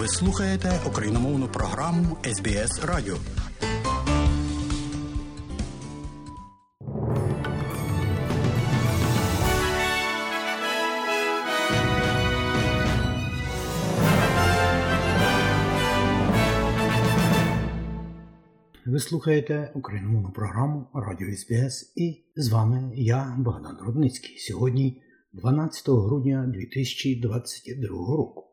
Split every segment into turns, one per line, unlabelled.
Ви слухаєте україномовну програму СБС Радіо. Ви слухаєте україномовну програму Радіо СБС і з вами я, Богдан Рудницький. Сьогодні 12 грудня 2022 року.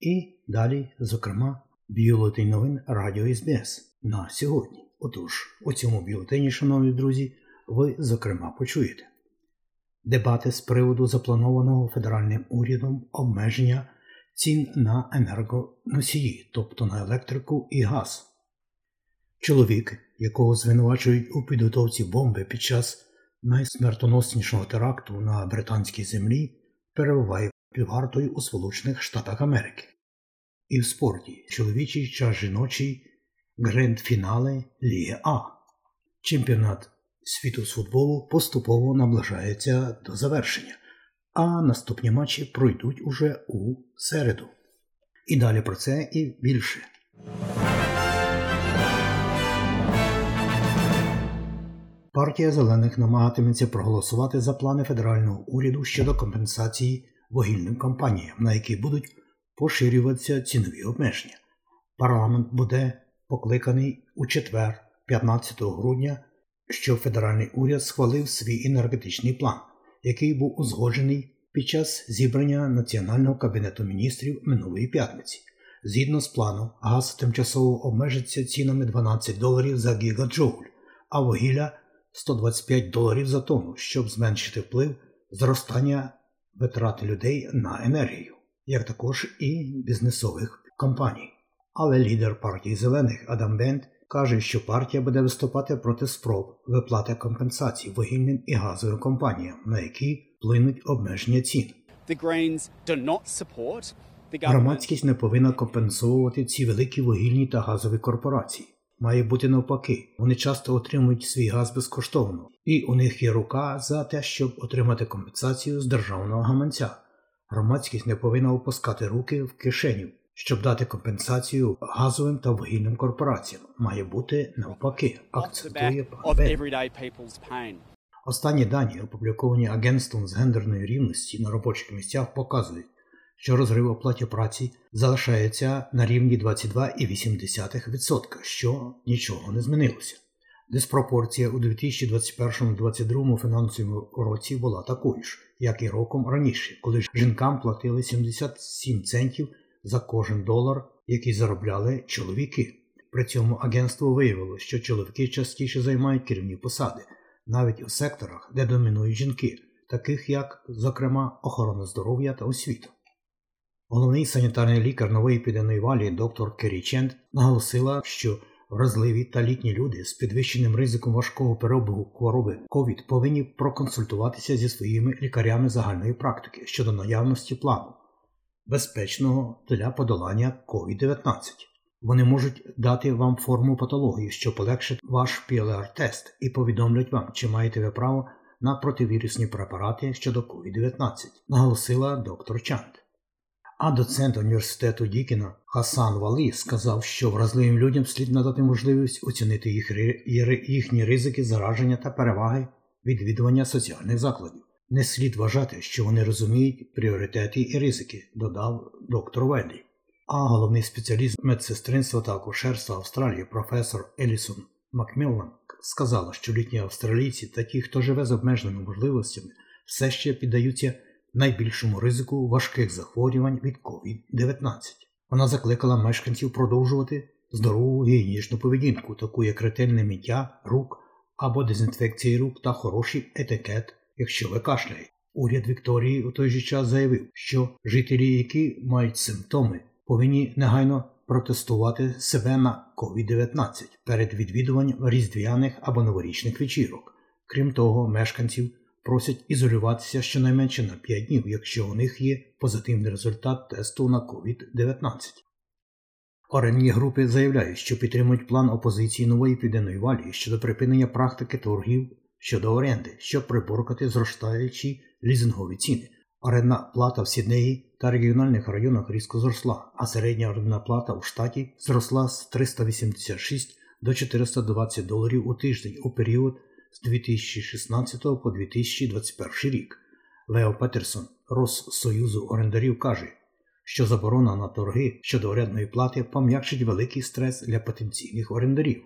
І далі, зокрема, бюлетень новин Радіо СБС на сьогодні. Отож, у цьому бюлетені, шановні друзі, ви, зокрема, почуєте дебати з приводу запланованого федеральним урядом обмеження цін на енергоносії, тобто на електрику і газ. Чоловік, якого звинувачують у підготовці бомби під час найсмертоноснішого теракту на британській землі, перебуває під вартою у Сполучених Штатах Америки. І в спорті чоловічий час жіночий гранд-фінали Ліги А. Чемпіонат світу з футболу поступово наближається до завершення, а наступні матчі пройдуть уже у середу. І далі про це і більше. Партія зелених намагатиметься проголосувати за плани федерального уряду щодо компенсації вугільним компаніям, на які будуть поширюватися цінові обмеження. Парламент буде покликаний у четвер, 15 грудня, щоб федеральний уряд схвалив свій енергетичний план, який був узгоджений під час зібрання Національного кабінету міністрів минулої п'ятниці. Згідно з планом, газ тимчасово обмежиться цінами 12 доларів за гігаджоуль, а вугілля 125 доларів за тонну, щоб зменшити вплив зростання витрати людей на енергію, як також і бізнесових компаній. Але лідер партії зелених Адам Бент каже, що партія буде виступати проти спроб виплати компенсацій вугільним і газовим компаніям, на які вплинуть обмеження цін. Громадськість не повинна компенсувати ці великі вугільні та газові корпорації має бути навпаки. Вони часто отримують свій газ безкоштовно, і у них є рука за те, щоб отримати компенсацію з державного гаманця. Громадськість не повинна опускати руки в кишеню, щоб дати компенсацію газовим та вугільним корпораціям. Має бути навпаки, акцентує пан Останні дані, опубліковані агентством з гендерної рівності на робочих місцях, показують, що розрив оплаті праці залишається на рівні 22,8%, що нічого не змінилося. Диспропорція у 2021-2022 фінансовому році була такою ж, як і роком раніше, коли жінкам платили 77 центів за кожен долар, який заробляли чоловіки. При цьому агентство виявило, що чоловіки частіше займають керівні посади, навіть у секторах, де домінують жінки, таких як, зокрема, охорона здоров'я та освіта. Головний санітарний лікар нової південної валії доктор Керрі Чент наголосила, що вразливі та літні люди з підвищеним ризиком важкого перебігу хвороби COVID повинні проконсультуватися зі своїми лікарями загальної практики щодо наявності плану безпечного для подолання COVID-19. Вони можуть дати вам форму патології, що полегшить ваш PLR-тест і повідомлять вам, чи маєте ви право на противірусні препарати щодо COVID-19, наголосила доктор Чант. А доцент університету Дікіна Хасан Валі сказав, що вразливим людям слід надати можливість оцінити їх, їхні ризики зараження та переваги відвідування соціальних закладів. Не слід вважати, що вони розуміють пріоритети і ризики, додав доктор Ведлі. А головний спеціаліст медсестринства та акушерства Австралії професор Елісон Макміллан сказала, що літні австралійці та ті, хто живе з обмеженими можливостями, все ще піддаються найбільшому ризику важких захворювань від COVID-19. Вона закликала мешканців продовжувати здорову гігієнічну поведінку, таку як ретельне миття рук або дезінфекції рук та хороший етикет, якщо ви кашляєте. Уряд Вікторії у той же час заявив, що жителі, які мають симптоми, повинні негайно протестувати себе на COVID-19 перед відвідуванням різдвяних або новорічних вечірок. Крім того, мешканців просять ізолюватися щонайменше на 5 днів, якщо у них є позитивний результат тесту на COVID-19. Оренні групи заявляють, що підтримують план опозиції нової південної валії щодо припинення практики торгів щодо оренди, щоб приборкати зростаючі лізингові ціни. Орендна плата в Сіднеї та регіональних районах різко зросла, а середня орендна плата у штаті зросла з 386 до 420 доларів у тиждень у період з 2016 по 2021 рік. Лео Петерсон, Союзу орендарів, каже, що заборона на торги щодо орендної плати пом'якшить великий стрес для потенційних орендарів.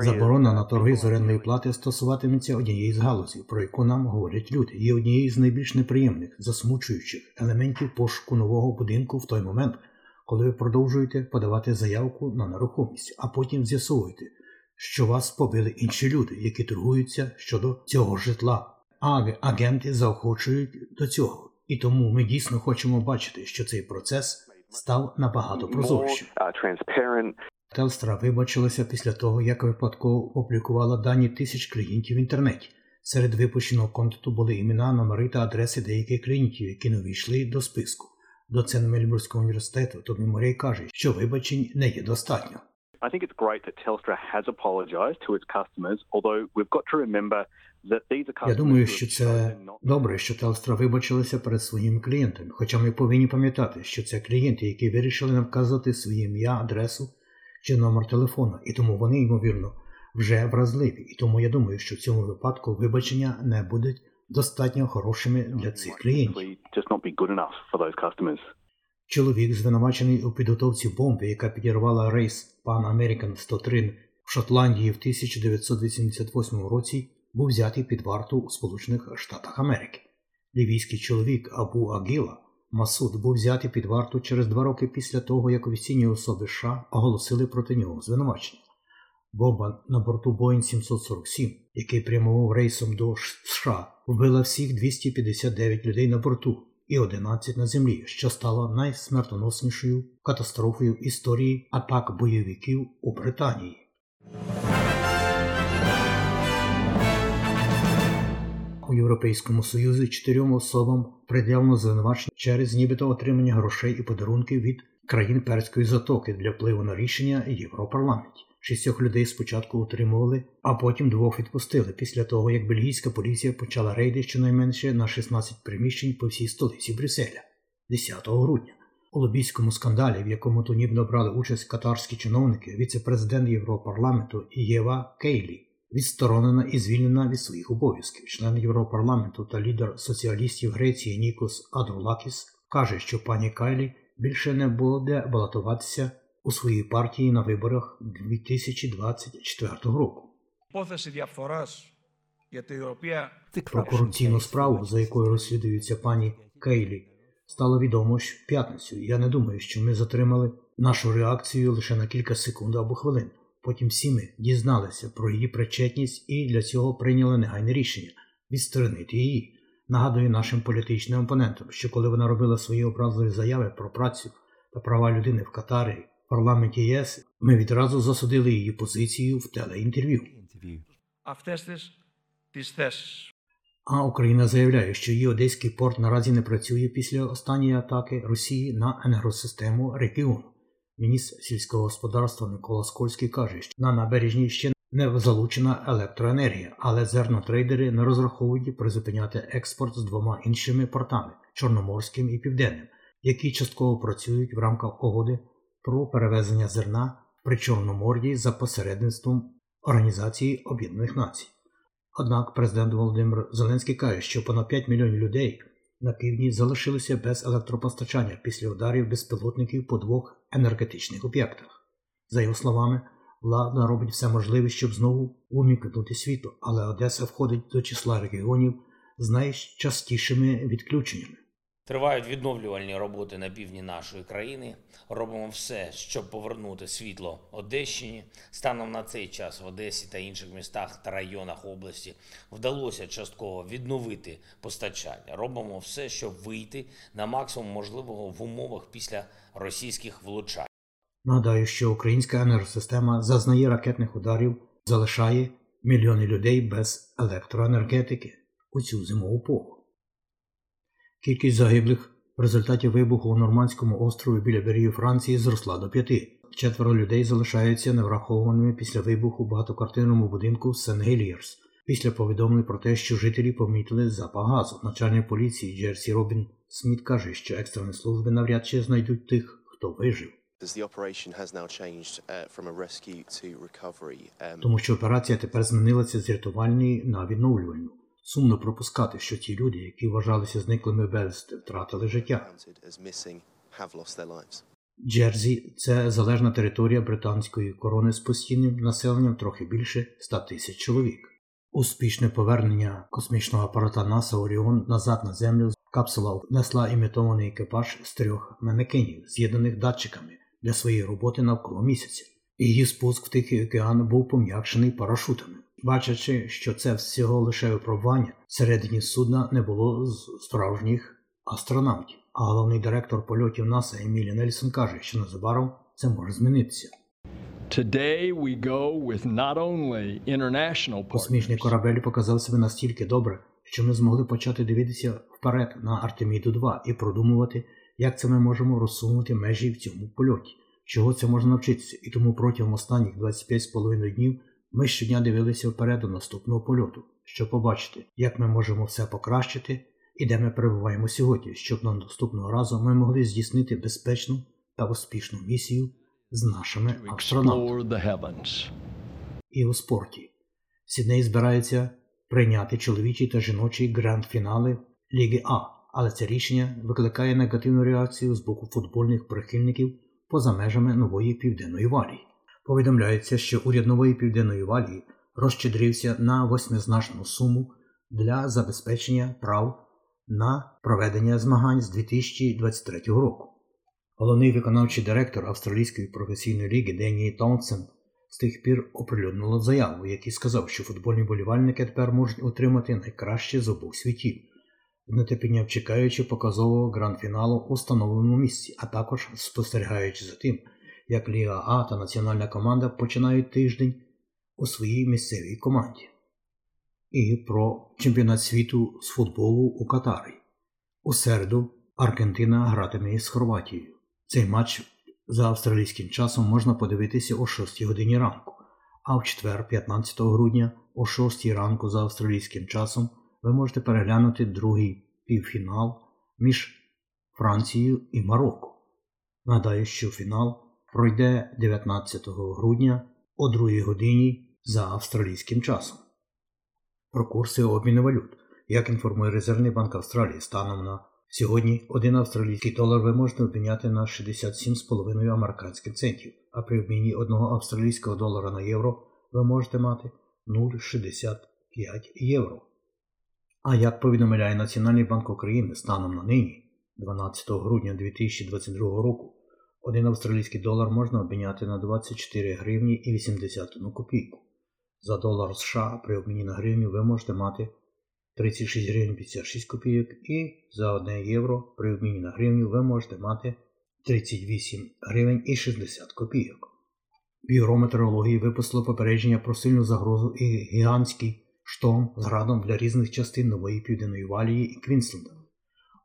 Заборона на торги з орендної плати стосуватиметься однієї з галузей, про яку нам говорять люди, є однією з найбільш неприємних, засмучуючих елементів пошуку нового будинку в той момент, коли ви продовжуєте подавати заявку на нерухомість, а потім з'ясовуєте, що вас побили інші люди, які торгуються щодо цього житла. А агенти заохочують до цього. І тому ми дійсно хочемо бачити, що цей процес став набагато прозорішим.
Uh,
Телстра вибачилася після того, як випадково опублікувала дані тисяч клієнтів в інтернеті. Серед випущеного контенту були імена, номери та адреси деяких клієнтів, які не увійшли до списку. Доцент Мельбурзького університету Томі Морей каже, що вибачень не є достатньо.
I think it's great that Telstra has apologized to its customers, although we've got to remember that these are customers
Я думаю, що це добре, що Telstra вибачилася перед своїми клієнтами. Хоча ми повинні пам'ятати, що це клієнти, які вирішили не вказувати своє ім'я, адресу чи номер телефону, і тому вони, ймовірно, вже вразливі. І тому я думаю, що в цьому випадку вибачення не будуть достатньо хорошими для цих клієнтів. Чоловік, звинувачений у підготовці бомби, яка підірвала рейс Pan American 103 в Шотландії в 1988 році, був взятий під варту у Сполучених Штатах Америки. Лівійський чоловік Абу Агіла Масуд був взятий під варту через два роки після того, як офіційні особи США оголосили проти нього звинувачення. Бомба на борту Boeing 747, який прямував рейсом до США, вбила всіх 259 людей на борту і 11 на землі, що стало найсмертоноснішою катастрофою в історії атак бойовиків у Британії. У Європейському Союзі чотирьом особам пред'явлено звинувачення через нібито отримання грошей і подарунків від країн Перської затоки для впливу на рішення Європарламенті. Шістьох людей спочатку утримували, а потім двох відпустили після того, як бельгійська поліція почала рейди щонайменше на 16 приміщень по всій столиці Брюсселя 10 грудня. У лобійському скандалі, в якому тунібно брали участь катарські чиновники, віце-президент Європарламенту Єва Кейлі, відсторонена і звільнена від своїх обов'язків. Член Європарламенту та лідер соціалістів Греції Нікос Адолакіс каже, що пані Кайлі більше не буде балотуватися у своїй партії на виборах 2024 року. Про корупційну справу, за якою розслідується пані Кейлі, стало відомо що в п'ятницю. Я не думаю, що ми затримали нашу реакцію лише на кілька секунд або хвилин. Потім всі ми дізналися про її причетність і для цього прийняли негайне рішення відсторонити її. Нагадую нашим політичним опонентам, що коли вона робила свої образливі заяви про працю та права людини в Катарі парламенті ЄС, ми відразу засудили її позицію в телеінтерв'ю. А Україна заявляє, що її одеський порт наразі не працює після останньої атаки Росії на енергосистему регіону. Міністр сільського господарства Микола Скольський каже, що на набережній ще не залучена електроенергія, але зернотрейдери не розраховують призупиняти експорт з двома іншими портами Чорноморським і Південним, які частково працюють в рамках угоди про перевезення зерна при Чорноморді за посередництвом Організації Об'єднаних Націй. Однак президент Володимир Зеленський каже, що понад 5 мільйонів людей на півдні залишилися без електропостачання після ударів безпілотників по двох енергетичних об'єктах. За його словами, влада робить все можливе, щоб знову умікнути світло, але Одеса входить до числа регіонів з найчастішими відключеннями.
Тривають відновлювальні роботи на півдні нашої країни. Робимо все, щоб повернути світло Одещині. Станом на цей час в Одесі та інших містах та районах області вдалося частково відновити постачання. Робимо все, щоб вийти на максимум можливого в умовах після російських влучань.
Нагадаю, що українська енергосистема зазнає ракетних ударів, залишає мільйони людей без електроенергетики у цю зимову пору. Кількість загиблих в результаті вибуху у Нормандському острові біля берегів Франції зросла до п'яти. Четверо людей залишаються неврахованими після вибуху в багатоквартирному будинку Сен-Гелієр. Після повідомлень про те, що жителі помітили запах газу, начальник поліції Джерсі Робін Сміт каже, що екстрені служби навряд чи знайдуть тих, хто вижив. Тому що операція тепер змінилася з рятувальної на відновлювальну. Сумно пропускати, що ті люди, які вважалися зниклими безвісти, втратили життя. Джерзі це залежна територія британської корони з постійним населенням трохи більше 100 тисяч чоловік. Успішне повернення космічного апарата НАСА Оріон назад на землю капсула внесла імітований екіпаж з трьох манекенів, з'єднаних датчиками для своєї роботи навколо місяця. Її спуск в Тихий океан був пом'якшений парашутами. Бачачи, що це всього лише випробування, всередині судна не було справжніх астронавтів. А головний директор польотів НАСА Емілі Нельсон каже, що незабаром це може змінитися.
Today we go with not only international
Космічний корабель показав себе настільки добре, що ми змогли почати дивитися вперед на Артеміду 2 і продумувати, як це ми можемо розсунути межі в цьому польоті, чого це можна навчитися. І тому протягом останніх 25,5 днів ми щодня дивилися вперед до наступного польоту, щоб побачити, як ми можемо все покращити і де ми перебуваємо сьогодні, щоб на наступного разу ми могли здійснити безпечну та успішну місію з нашими астронавтами. І у спорті. Сідней збирається прийняти чоловічий та жіночий гранд-фінали Ліги А, але це рішення викликає негативну реакцію з боку футбольних прихильників поза межами нової південної валії. Повідомляється, що уряд нової південної валії розщедрився на восьмизначну суму для забезпечення прав на проведення змагань з 2023 року. Головний виконавчий директор Австралійської професійної ліги Денні Таунсен з тих пір оприлюднила заяву, в якій сказав, що футбольні болівальники тепер можуть отримати найкраще з обох світів, нетерпінням чекаючи показового гранд-фіналу у встановленому місці, а також спостерігаючи за тим, як Ліга А та національна команда починають тиждень у своїй місцевій команді. І про чемпіонат світу з футболу у Катарі. У середу Аргентина гратиме із Хорватією. Цей матч за австралійським часом можна подивитися о 6 годині ранку, а в четвер, 15 грудня, о 6 ранку за австралійським часом ви можете переглянути другий півфінал між Францією і Марокко. Нагадаю, що фінал пройде 19 грудня о 2 годині за австралійським часом. Про курси обміну валют, як інформує Резервний банк Австралії станом на Сьогодні один австралійський долар ви можете обміняти на 67,5 американських центів, а при обміні одного австралійського долара на євро ви можете мати 0,65 євро. А як повідомляє Національний банк України станом на нині, 12 грудня 2022 року, один австралійський долар можна обміняти на 24 гривні і 81 копійку. За долар США при обміні на гривню ви можете мати 36 гривень 56 копійок і за 1 євро при обміні на гривню ви можете мати 38 гривень і 60 копійок. Бюро метеорології випустило попередження про сильну загрозу і гігантський шторм з градом для різних частин нової південної валії і Квінсленда.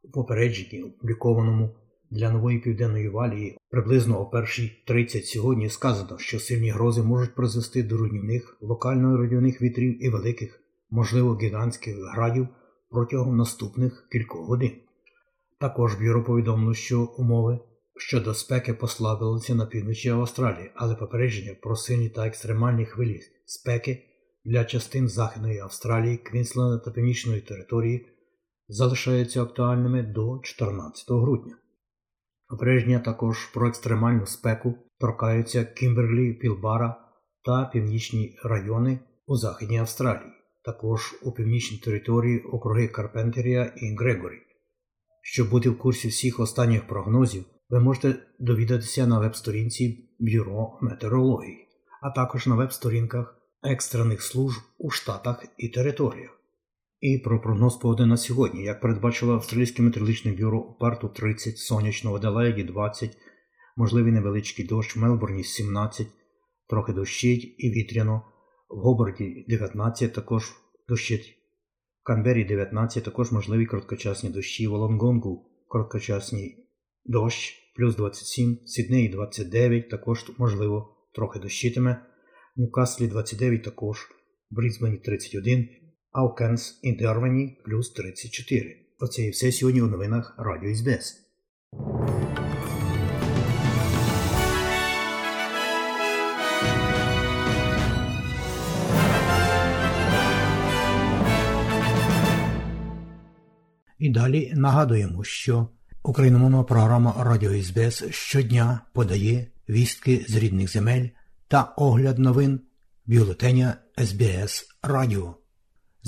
У попередженні, опублікованому для нової південної валії приблизно о 1.30 сьогодні сказано, що сильні грози можуть призвести до руйнівних локально руйнівних вітрів і великих можливо гігантських градів протягом наступних кількох годин. Також бюро повідомило, що умови щодо спеки послабилися на півночі Австралії, але попередження про сильні та екстремальні хвилі спеки для частин Західної Австралії, Квінсленда та Північної території залишаються актуальними до 14 грудня. Попередження також про екстремальну спеку торкаються Кімберлі, Пілбара та північні райони у Західній Австралії також у північній території округи Карпентерія і Грегорі. Щоб бути в курсі всіх останніх прогнозів, ви можете довідатися на веб-сторінці Бюро метеорології, а також на веб-сторінках екстрених служб у штатах і територіях. І про прогноз погоди на сьогодні, як передбачило Австралійське метеорологічне бюро у Парту 30, сонячно в Аделаїді 20, можливий невеличкий дощ в Мелбурні 17, трохи дощить і вітряно в Гоборді 19 також дощить. В Канбері 19 також можливі короткочасні дощі, в Лонгонгу короткочасний дощ, плюс 27, в Сіднеї 29, також можливо трохи дощитиме. В Ньюкаслі 29 також в Брізбені 31, а в Кенс Інтервені плюс 34. Оце і все сьогодні у новинах Радіо СБС. І далі нагадуємо, що україномовна програма Радіо СБС щодня подає вістки з рідних земель та огляд новин бюлетеня СБС Радіо.